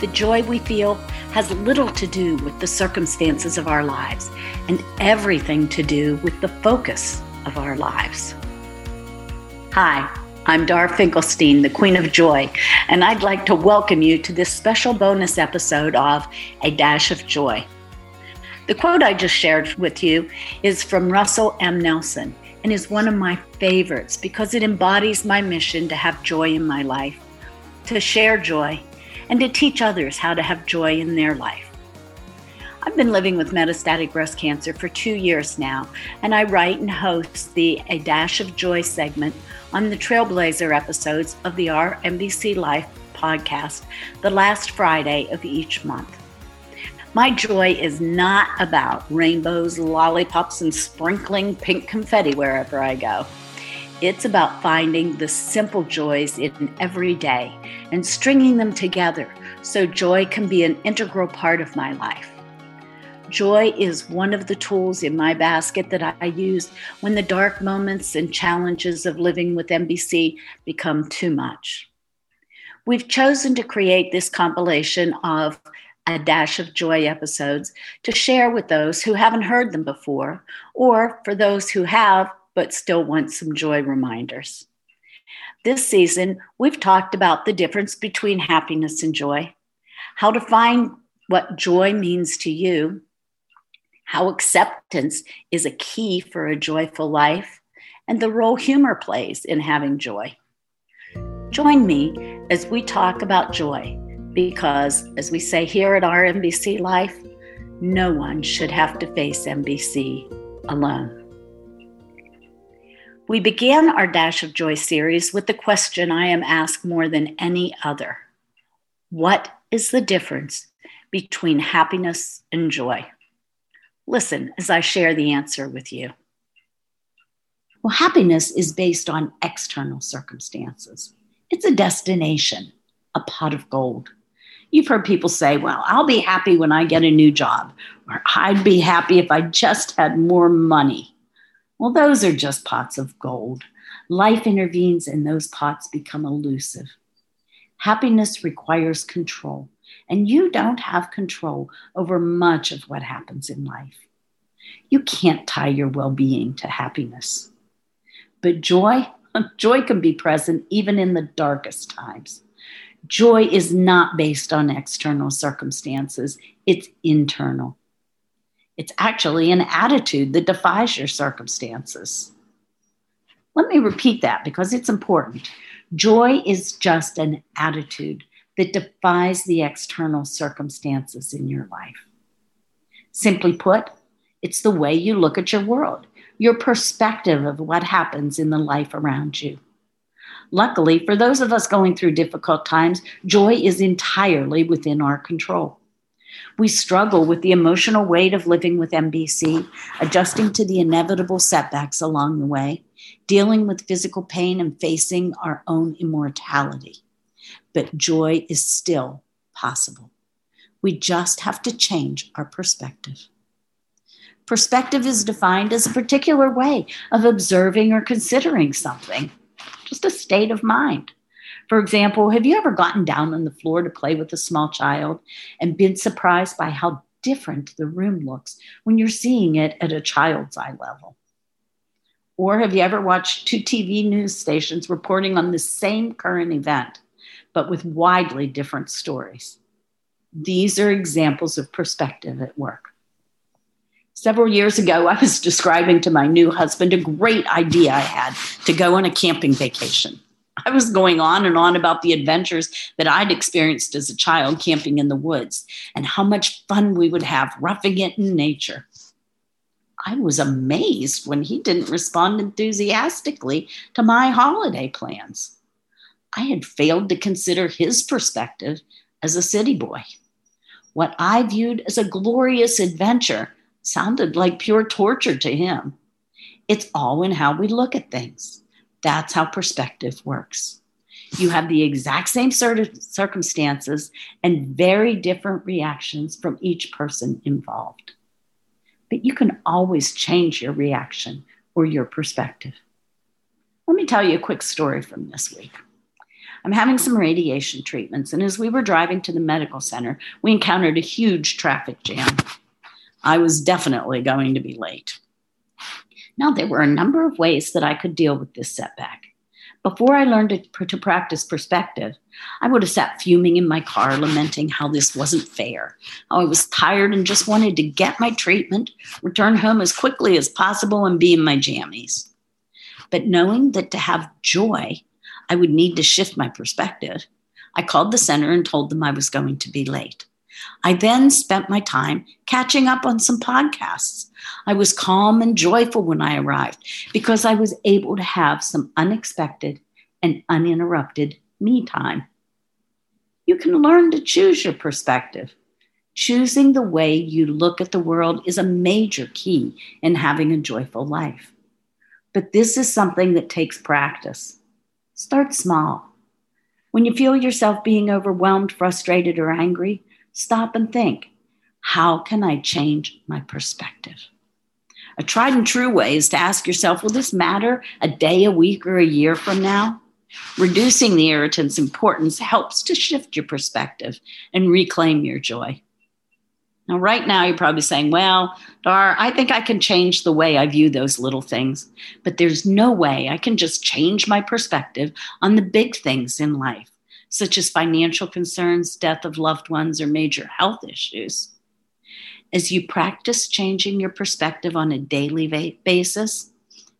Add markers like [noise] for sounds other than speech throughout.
The joy we feel has little to do with the circumstances of our lives and everything to do with the focus of our lives. Hi, I'm Dar Finkelstein, the Queen of Joy, and I'd like to welcome you to this special bonus episode of A Dash of Joy. The quote I just shared with you is from Russell M. Nelson and is one of my favorites because it embodies my mission to have joy in my life, to share joy, and to teach others how to have joy in their life. I've been living with metastatic breast cancer for two years now, and I write and host the A Dash of Joy segment on the Trailblazer episodes of the Our MBC Life podcast the last Friday of each month. My joy is not about rainbows, lollipops, and sprinkling pink confetti wherever I go. It's about finding the simple joys in every day and stringing them together so joy can be an integral part of my life. Joy is one of the tools in my basket that I use when the dark moments and challenges of living with MBC become too much. We've chosen to create this compilation of a dash of joy episodes to share with those who haven't heard them before, or for those who have but still want some joy reminders. This season, we've talked about the difference between happiness and joy, how to find what joy means to you, how acceptance is a key for a joyful life, and the role humor plays in having joy. Join me as we talk about joy because, as we say here at Our MBC Life, no one should have to face MBC alone. We began our Dash of Joy series with the question I am asked more than any other What is the difference between happiness and joy? Listen as I share the answer with you. Well, happiness is based on external circumstances. It's a destination, a pot of gold. You've heard people say, well, I'll be happy when I get a new job, or I'd be happy if I just had more money. Well, those are just pots of gold. Life intervenes and those pots become elusive. Happiness requires control, and you don't have control over much of what happens in life. You can't tie your well being to happiness. But joy, [laughs] joy can be present even in the darkest times. Joy is not based on external circumstances, it's internal. It's actually an attitude that defies your circumstances. Let me repeat that because it's important. Joy is just an attitude that defies the external circumstances in your life. Simply put, it's the way you look at your world, your perspective of what happens in the life around you. Luckily, for those of us going through difficult times, joy is entirely within our control. We struggle with the emotional weight of living with MBC, adjusting to the inevitable setbacks along the way, dealing with physical pain, and facing our own immortality. But joy is still possible. We just have to change our perspective. Perspective is defined as a particular way of observing or considering something, just a state of mind. For example, have you ever gotten down on the floor to play with a small child and been surprised by how different the room looks when you're seeing it at a child's eye level? Or have you ever watched two TV news stations reporting on the same current event, but with widely different stories? These are examples of perspective at work. Several years ago, I was [laughs] describing to my new husband a great idea I had to go on a camping vacation. I was going on and on about the adventures that I'd experienced as a child camping in the woods and how much fun we would have roughing it in nature. I was amazed when he didn't respond enthusiastically to my holiday plans. I had failed to consider his perspective as a city boy. What I viewed as a glorious adventure sounded like pure torture to him. It's all in how we look at things. That's how perspective works. You have the exact same circumstances and very different reactions from each person involved. But you can always change your reaction or your perspective. Let me tell you a quick story from this week. I'm having some radiation treatments, and as we were driving to the medical center, we encountered a huge traffic jam. I was definitely going to be late. Now, there were a number of ways that I could deal with this setback. Before I learned to, to, practice perspective, I would have sat fuming in my car, lamenting how this wasn't fair. How I was tired and just wanted to get my treatment, return home as quickly as possible, and be in my jammies. But knowing that to have joy, I would need to shift my perspective, I called the center and told them I was going to be late. I then spent my time catching up on some podcasts. I was calm and joyful when I arrived because I was able to have some unexpected and uninterrupted me time. You can learn to choose your perspective. Choosing the way you look at the world is a major key in having a joyful life. But this is something that takes practice. Start small. When you feel yourself being overwhelmed, frustrated, or angry, stop and think how can I change my perspective? A tried and true way is to ask yourself will this matter a day, a week, or a year from now? Reducing the irritant's importance helps to shift your perspective and reclaim your joy. Now, right now, you're probably saying, well, Dar, I think I can change the way I view those little things. But there's no way I can just change my perspective on the big things in life, such as financial concerns, death of loved ones, or major health issues. As you practice changing your perspective on a daily basis,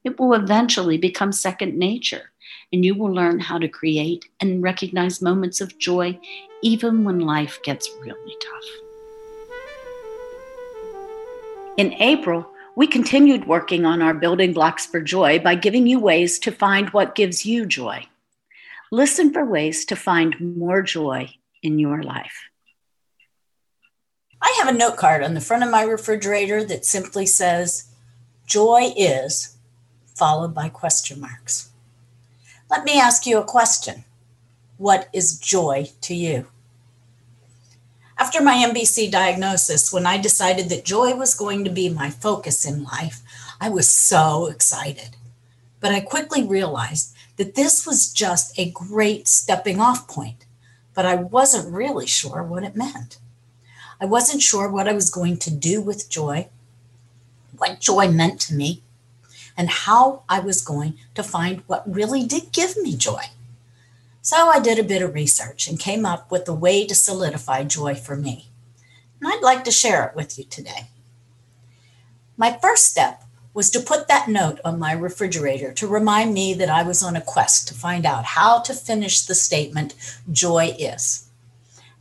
it will eventually become second nature, and you will learn how to create and recognize moments of joy even when life gets really tough. In April, we continued working on our building blocks for joy by giving you ways to find what gives you joy. Listen for ways to find more joy in your life. I have a note card on the front of my refrigerator that simply says, Joy is, followed by question marks. Let me ask you a question What is joy to you? After my MBC diagnosis, when I decided that joy was going to be my focus in life, I was so excited. But I quickly realized that this was just a great stepping off point, but I wasn't really sure what it meant. I wasn't sure what I was going to do with joy, what joy meant to me, and how I was going to find what really did give me joy. So I did a bit of research and came up with a way to solidify joy for me. And I'd like to share it with you today. My first step was to put that note on my refrigerator to remind me that I was on a quest to find out how to finish the statement, joy is,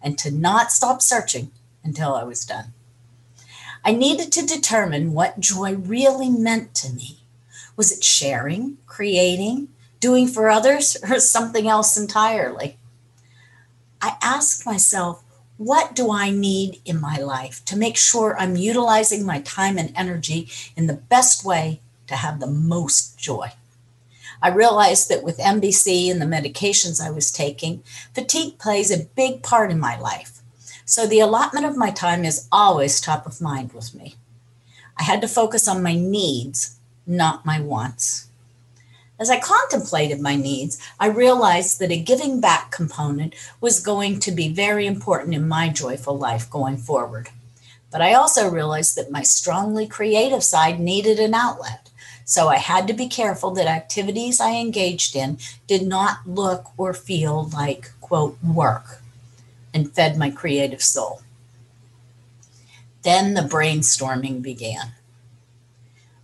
and to not stop searching until I was done. I needed to determine what joy really meant to me. Was it sharing, creating, doing for others or something else entirely. I asked myself, what do I need in my life to make sure I'm utilizing my time and energy in the best way to have the most joy? I realized that with MBC and the medications I was taking, fatigue plays a big part in my life. So the allotment of my time is always top of mind with me. I had to focus on my needs, not my wants. As I contemplated my needs, I realized that a giving back component was going to be very important in my joyful life going forward. But I also realized that my strongly creative side needed an outlet. So I had to be careful that activities I engaged in did not look or feel like, quote, work and fed my creative soul. Then the brainstorming began.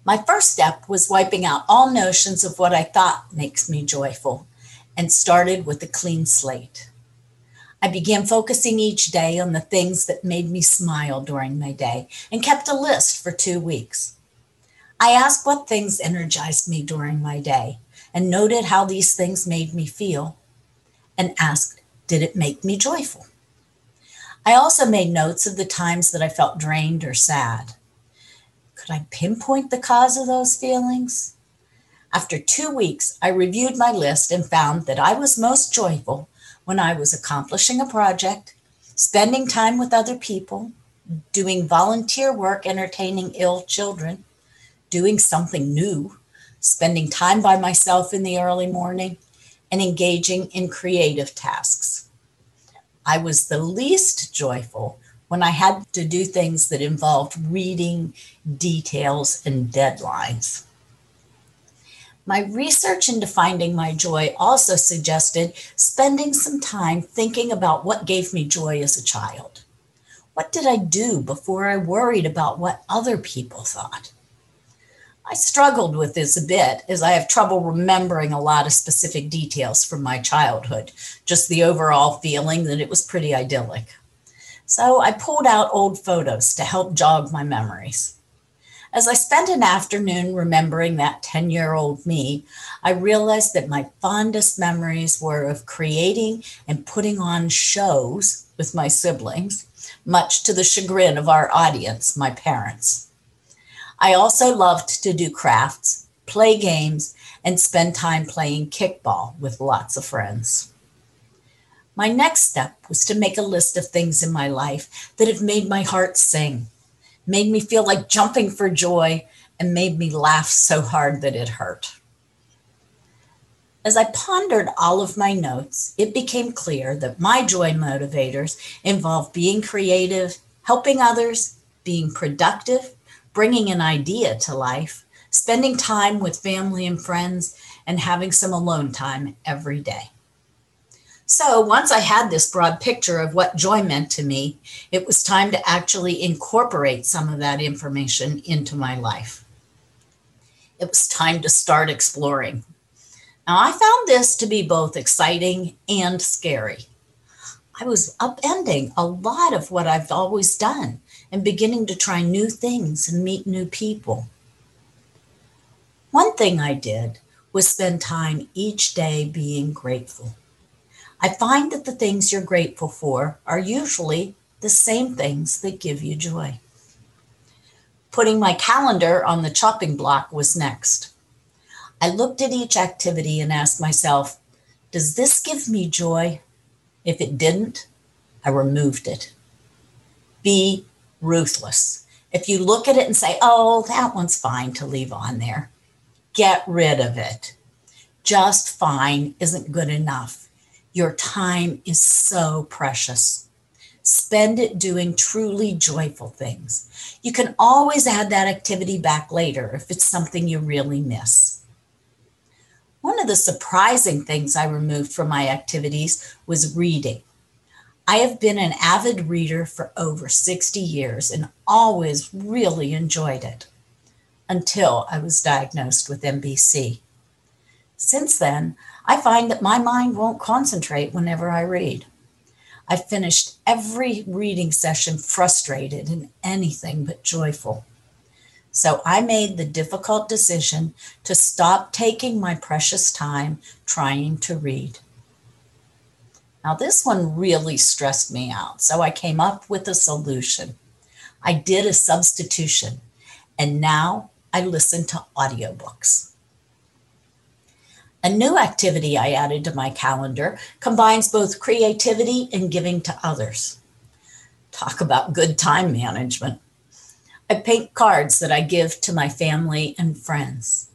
My first step was wiping out all notions of what I thought makes me joyful and started with a clean slate. I began focusing each day on the things that made me smile during my day and kept a list for two weeks. I asked what things energized me during my day and noted how these things made me feel and asked, did it make me joyful? I also made notes of the times that I felt drained or sad. Could I pinpoint the cause of those feelings? After two weeks, I reviewed my list and found that I was most joyful when I was accomplishing a project, spending time with other people, doing volunteer work entertaining ill children, doing something new, spending time by myself in the early morning, and engaging in creative tasks. I was the least joyful when I had to do things that involved reading, details, and deadlines. My research into finding my joy also suggested spending some time thinking about what gave me joy as a child. What did I do before I worried about what other people thought? I struggled with this a bit as I have trouble remembering a lot of specific details from my childhood, just the overall feeling that it was pretty idyllic. So I pulled out old photos to help jog my memories. As I spent an afternoon remembering that 10 year old me, I realized that my fondest memories were of creating and putting on shows with my siblings, much to the chagrin of our audience, my parents. I also loved to do crafts, play games, and spend time playing kickball with lots of friends. My next step was to make a list of things in my life that have made my heart sing, made me feel like jumping for joy, and made me laugh so hard that it hurt. As I pondered all of my notes, it became clear that my joy motivators involve being creative, helping others, being productive, bringing an idea to life, spending time with family and friends, and having some alone time every day. So once I had this broad picture of what joy meant to me, it was time to actually incorporate some of that information into my life. It was time to start exploring. Now, I found this to be both exciting and scary. I was upending a lot of what I've always done and beginning to try new things and meet new people. One thing I did was spend time each day being grateful. I find that the things you're grateful for are usually the same things that give you joy. Putting my calendar on the chopping block was next. I looked at each activity and asked myself, does this give me joy? If it didn't, I removed it. Be ruthless. If you look at it and say, oh, that one's fine to leave on there, get rid of it. Just fine isn't good enough. Your time is so precious. Spend it doing truly joyful things. You can always add that activity back later if it's something you really miss. One of the surprising things I removed from my activities was reading. I have been an avid reader for over 60 years and always really enjoyed it until I was diagnosed with MBC. Since then, I find that my mind won't concentrate whenever I read. I finished every reading session frustrated and anything but joyful. So I made the difficult decision to stop taking my precious time trying to read. Now, this one really stressed me out. So I came up with a solution. I did a substitution, and now I listen to audiobooks. A new activity I added to my calendar combines both creativity and giving to others. Talk about good time management. I paint cards that I give to my family and friends.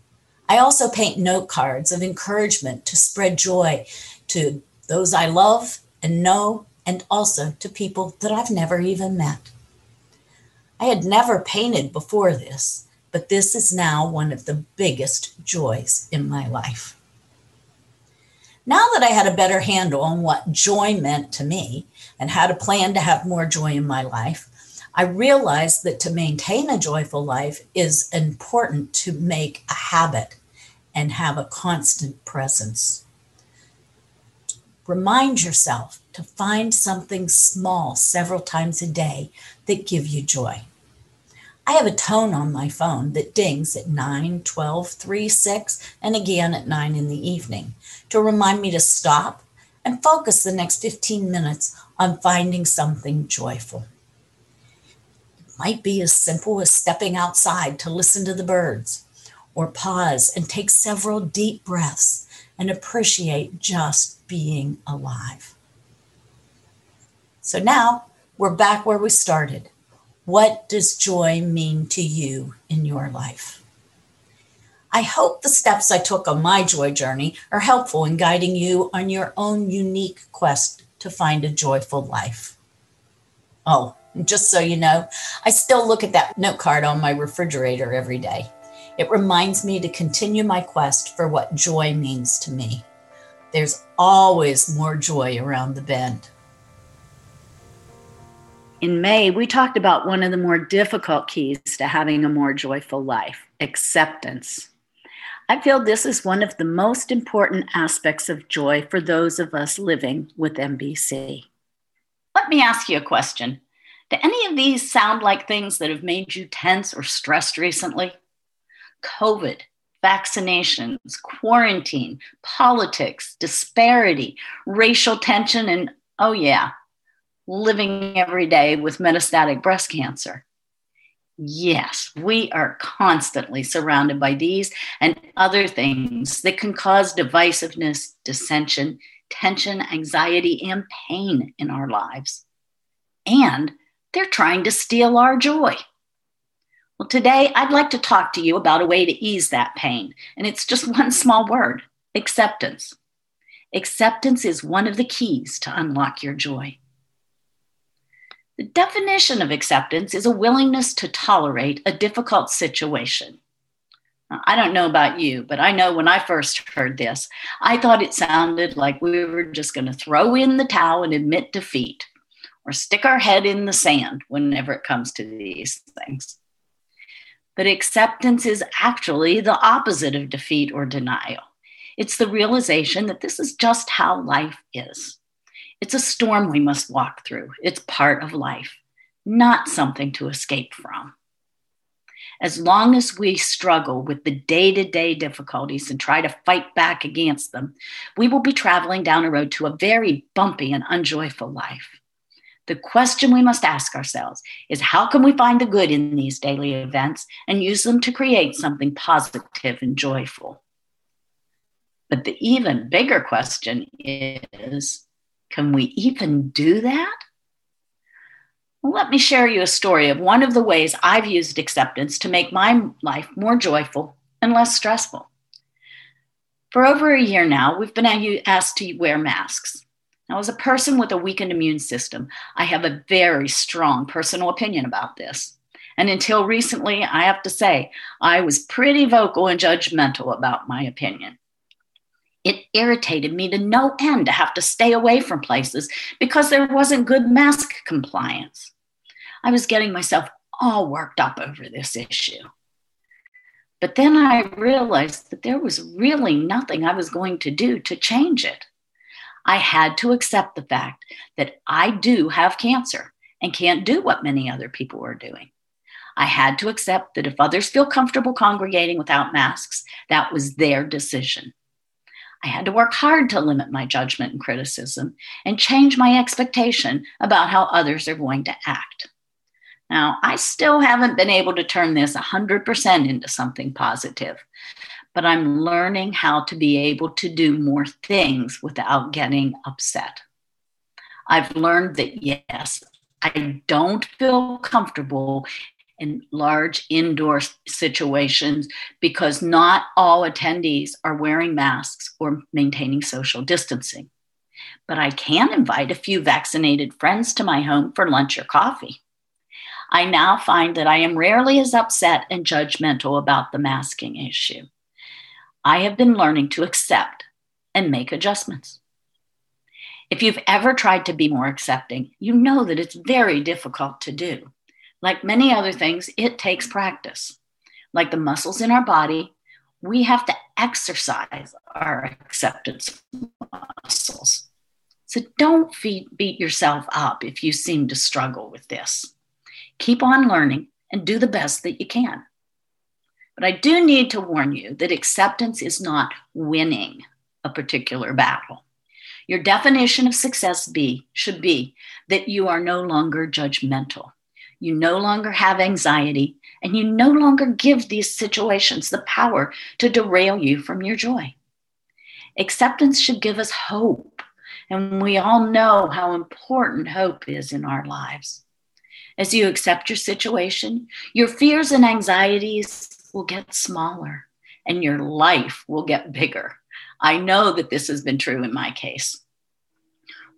I also paint note cards of encouragement to spread joy to those I love and know, and also to people that I've never even met. I had never painted before this, but this is now one of the biggest joys in my life. Now that I had a better handle on what joy meant to me and how to plan to have more joy in my life, I realized that to maintain a joyful life is important to make a habit and have a constant presence. Remind yourself to find something small several times a day that give you joy. I have a tone on my phone that dings at 9, 12, 3, 6, and again at 9 in the evening to remind me to stop and focus the next 15 minutes on finding something joyful. It might be as simple as stepping outside to listen to the birds, or pause and take several deep breaths and appreciate just being alive. So now we're back where we started. What does joy mean to you in your life? I hope the steps I took on my joy journey are helpful in guiding you on your own unique quest to find a joyful life. Oh, just so you know, I still look at that note card on my refrigerator every day. It reminds me to continue my quest for what joy means to me. There's always more joy around the bend. In May, we talked about one of the more difficult keys to having a more joyful life acceptance. I feel this is one of the most important aspects of joy for those of us living with MBC. Let me ask you a question. Do any of these sound like things that have made you tense or stressed recently? COVID, vaccinations, quarantine, politics, disparity, racial tension, and oh, yeah, living every day with metastatic breast cancer. Yes, we are constantly surrounded by these and other things that can cause divisiveness, dissension, tension, anxiety, and pain in our lives. And they're trying to steal our joy. Well, today I'd like to talk to you about a way to ease that pain, and it's just one small word acceptance. Acceptance is one of the keys to unlock your joy. The definition of acceptance is a willingness to tolerate a difficult situation. Now, I don't know about you, but I know when I first heard this, I thought it sounded like we were just going to throw in the towel and admit defeat or stick our head in the sand whenever it comes to these things. But acceptance is actually the opposite of defeat or denial. It's the realization that this is just how life is. It's a storm we must walk through. It's part of life, not something to escape from. As long as we struggle with the day to day difficulties and try to fight back against them, we will be traveling down a road to a very bumpy and unjoyful life. The question we must ask ourselves is how can we find the good in these daily events and use them to create something positive and joyful? But the even bigger question is can we even do that? Well, let me share you a story of one of the ways I've used acceptance to make my life more joyful and less stressful. For over a year now, we've been asked to wear masks. Now, as a person with a weakened immune system, I have a very strong personal opinion about this. And until recently, I have to say, I was pretty vocal and judgmental about my opinion. It irritated me to no end to have to stay away from places because there wasn't good mask compliance. I was getting myself all worked up over this issue. But then I realized that there was really nothing I was going to do to change it. I had to accept the fact that I do have cancer and can't do what many other people are doing. I had to accept that if others feel comfortable congregating without masks, that was their decision. I had to work hard to limit my judgment and criticism and change my expectation about how others are going to act. Now, I still haven't been able to turn this 100% into something positive, but I'm learning how to be able to do more things without getting upset. I've learned that yes, I don't feel comfortable in large indoor situations because not all attendees are wearing masks or maintaining social distancing. But I can invite a few vaccinated friends to my home for lunch or coffee. I now find that I am rarely as upset and judgmental about the masking issue. I have been learning to accept and make adjustments. If you've ever tried to be more accepting, you know that it's very difficult to do. Like many other things, it takes practice. Like the muscles in our body, we have to exercise our acceptance muscles. So don't beat yourself up if you seem to struggle with this. Keep on learning and do the best that you can. But I do need to warn you that acceptance is not winning a particular battle. Your definition of success be, should be that you are no longer judgmental you no longer have anxiety, and you no longer give these situations the power to derail you from your joy. Acceptance should give us hope, and we all know how important hope is in our lives. As you accept your situation, your fears and anxieties will get smaller, and your life will get bigger. I know that this has been true in my case.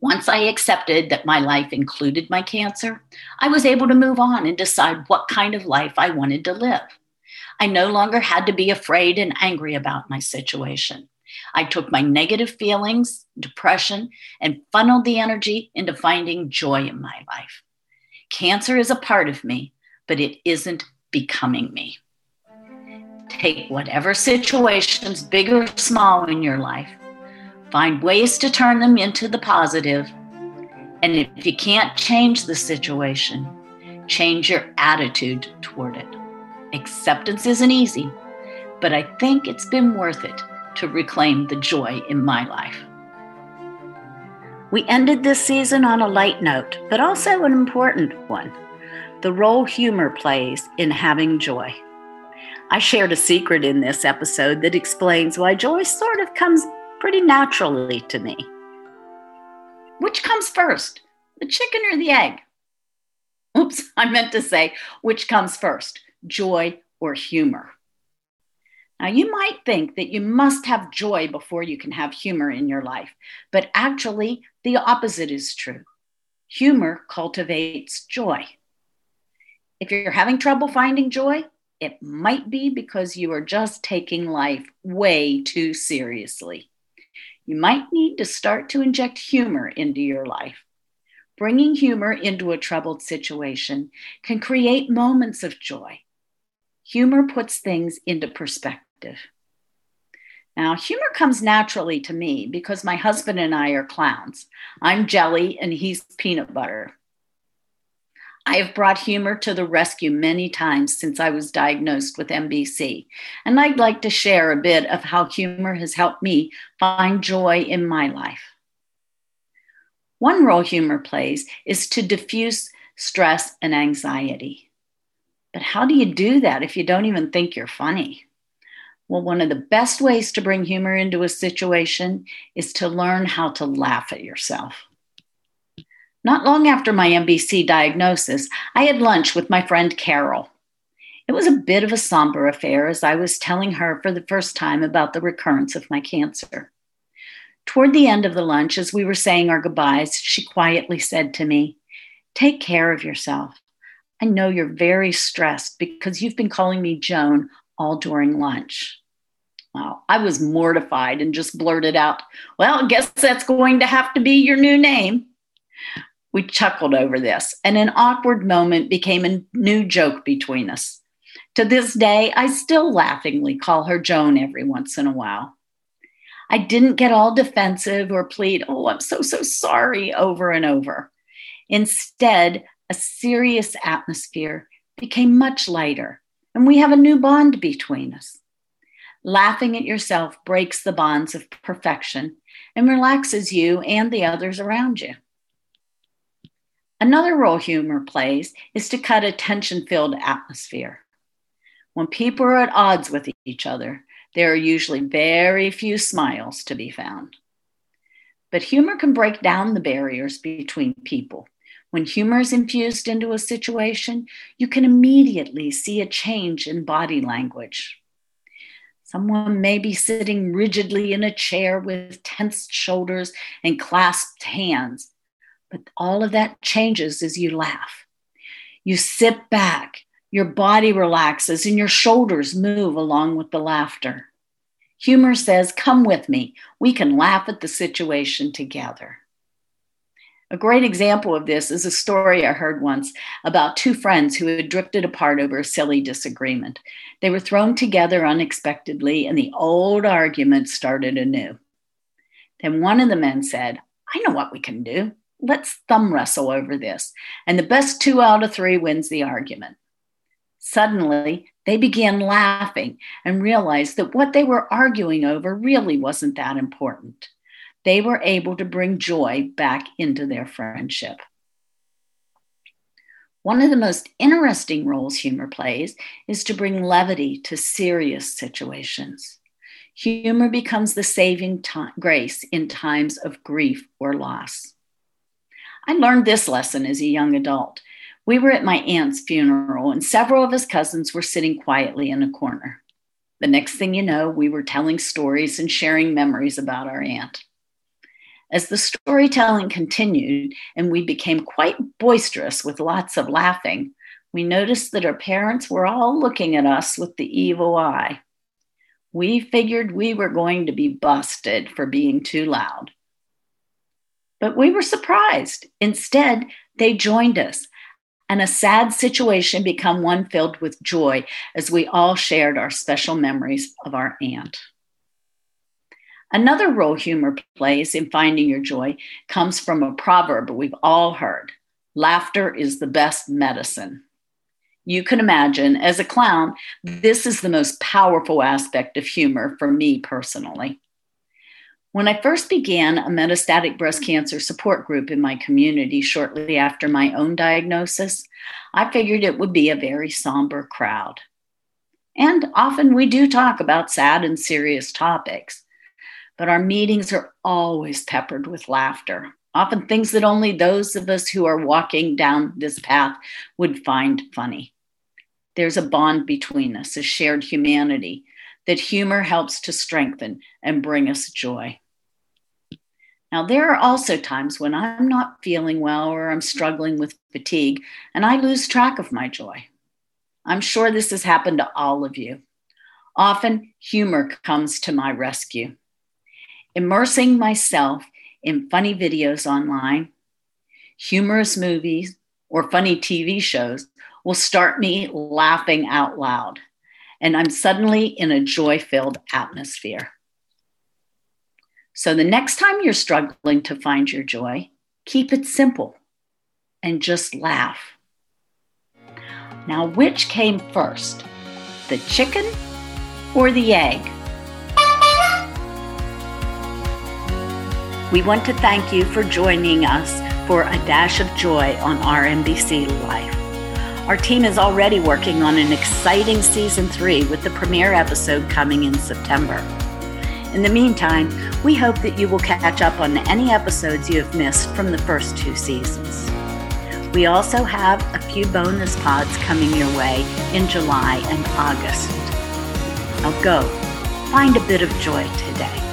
Once I accepted that my life included my cancer, I was able to move on and decide what kind of life I wanted to live. I no longer had to be afraid and angry about my situation. I took my negative feelings, depression, and funneled the energy into finding joy in my life. Cancer is a part of me, but it isn't becoming me. Take whatever situations, big or small, in your life, find ways to turn them into the positive. And if you can't change the situation, change your attitude toward it. Acceptance isn't easy, but I think it's been worth it to reclaim the joy in my life. We ended this season on a light note, but also an important one the role humor plays in having joy. I shared a secret in this episode that explains why joy sort of comes pretty naturally to me. Which comes first, the chicken or the egg? [laughs] Oops, I meant to say, which comes first, joy or humor? Now, you might think that you must have joy before you can have humor in your life, but actually, the opposite is true. Humor cultivates joy. If you're having trouble finding joy, it might be because you are just taking life way too seriously. You might need to start to inject humor into your life. Bringing humor into a troubled situation can create moments of joy. Humor puts things into perspective. Now, humor comes naturally to me because my husband and I are clowns. I'm jelly and he's peanut butter. I have brought humor to the rescue many times since I was diagnosed with MBC, and I'd like to share a bit of how humor has helped me find joy in my life. One role humor plays is to diffuse stress and anxiety. But how do you do that if you don't even think you're funny? Well, one of the best ways to bring humor into a situation is to learn how to laugh at yourself. Not long after my MBC diagnosis, I had lunch with my friend Carol. It was a bit of a somber affair as I was telling her for the first time about the recurrence of my cancer. Toward the end of the lunch, as we were saying our goodbyes, she quietly said to me, Take care of yourself. I know you're very stressed because you've been calling me Joan all during lunch. Well, I was mortified and just blurted out, Well, I guess that's going to have to be your new name. We chuckled over this, and an awkward moment became a new joke between us. To this day, I still laughingly call her Joan every once in a while. I didn't get all defensive or plead, oh, I'm so, so sorry over and over. Instead, a serious atmosphere became much lighter, and we have a new bond between us. Laughing at yourself breaks the bonds of perfection and relaxes you and the others around you. Another role humor plays is to cut a tension filled atmosphere. When people are at odds with each other, there are usually very few smiles to be found. But humor can break down the barriers between people. When humor is infused into a situation, you can immediately see a change in body language. Someone may be sitting rigidly in a chair with tensed shoulders and clasped hands, but all of that changes as you laugh. You sit back, your body relaxes, and your shoulders move along with the laughter. Humor says, Come with me. We can laugh at the situation together. A great example of this is a story I heard once about two friends who had drifted apart over a silly disagreement. They were thrown together unexpectedly, and the old argument started anew. Then one of the men said, I know what we can do let's thumb wrestle over this. And the best two out of three wins the argument. Suddenly, they began laughing and realized that what they were arguing over really wasn't that important. They were able to bring joy back into their friendship. One of the most interesting roles humor plays is to bring levity to serious situations. Humor becomes the saving t- grace in times of grief or loss. I learned this lesson as a young adult. We were at my aunt's funeral, and several of his cousins were sitting quietly in a corner. The next thing you know, we were telling stories and sharing memories about our aunt. As the storytelling continued and we became quite boisterous with lots of laughing, we noticed that our parents were all looking at us with the evil eye. We figured we were going to be busted for being too loud. But we were surprised. Instead, they joined us, and a sad situation became one filled with joy as we all shared our special memories of our aunt. Another role humor plays in finding your joy comes from a proverb we've all heard laughter is the best medicine. You can imagine, as a clown, this is the most powerful aspect of humor for me personally. When I first began a metastatic breast hmm. cancer support group in my community shortly after my own diagnosis, I figured it would be a very somber crowd. And often we do talk about sad and serious topics, but our meetings are always peppered with laughter, often things that only those of us who are walking down this path would find funny. There's a bond between us, a shared humanity that humor helps to strengthen and bring us joy. Now, there are also times when I'm not feeling well or I'm struggling with fatigue and I lose track of my joy. I'm sure this has happened to all of you. Often, humor comes to my rescue. Immersing myself in funny videos online, humorous movies, or funny TV shows will start me laughing out loud. And I'm suddenly in a joy filled atmosphere. So the next time you're struggling to find your joy, keep it simple and just laugh. Now, which came first, the chicken or the egg? We want to thank you for joining us for a dash of joy on Our MBC Life. Our team is already working on an exciting season three with the premiere episode coming in September. In the meantime, we hope that you will catch up on any episodes you have missed from the first two seasons. We also have a few bonus pods coming your way in July and August. Now go, find a bit of joy today.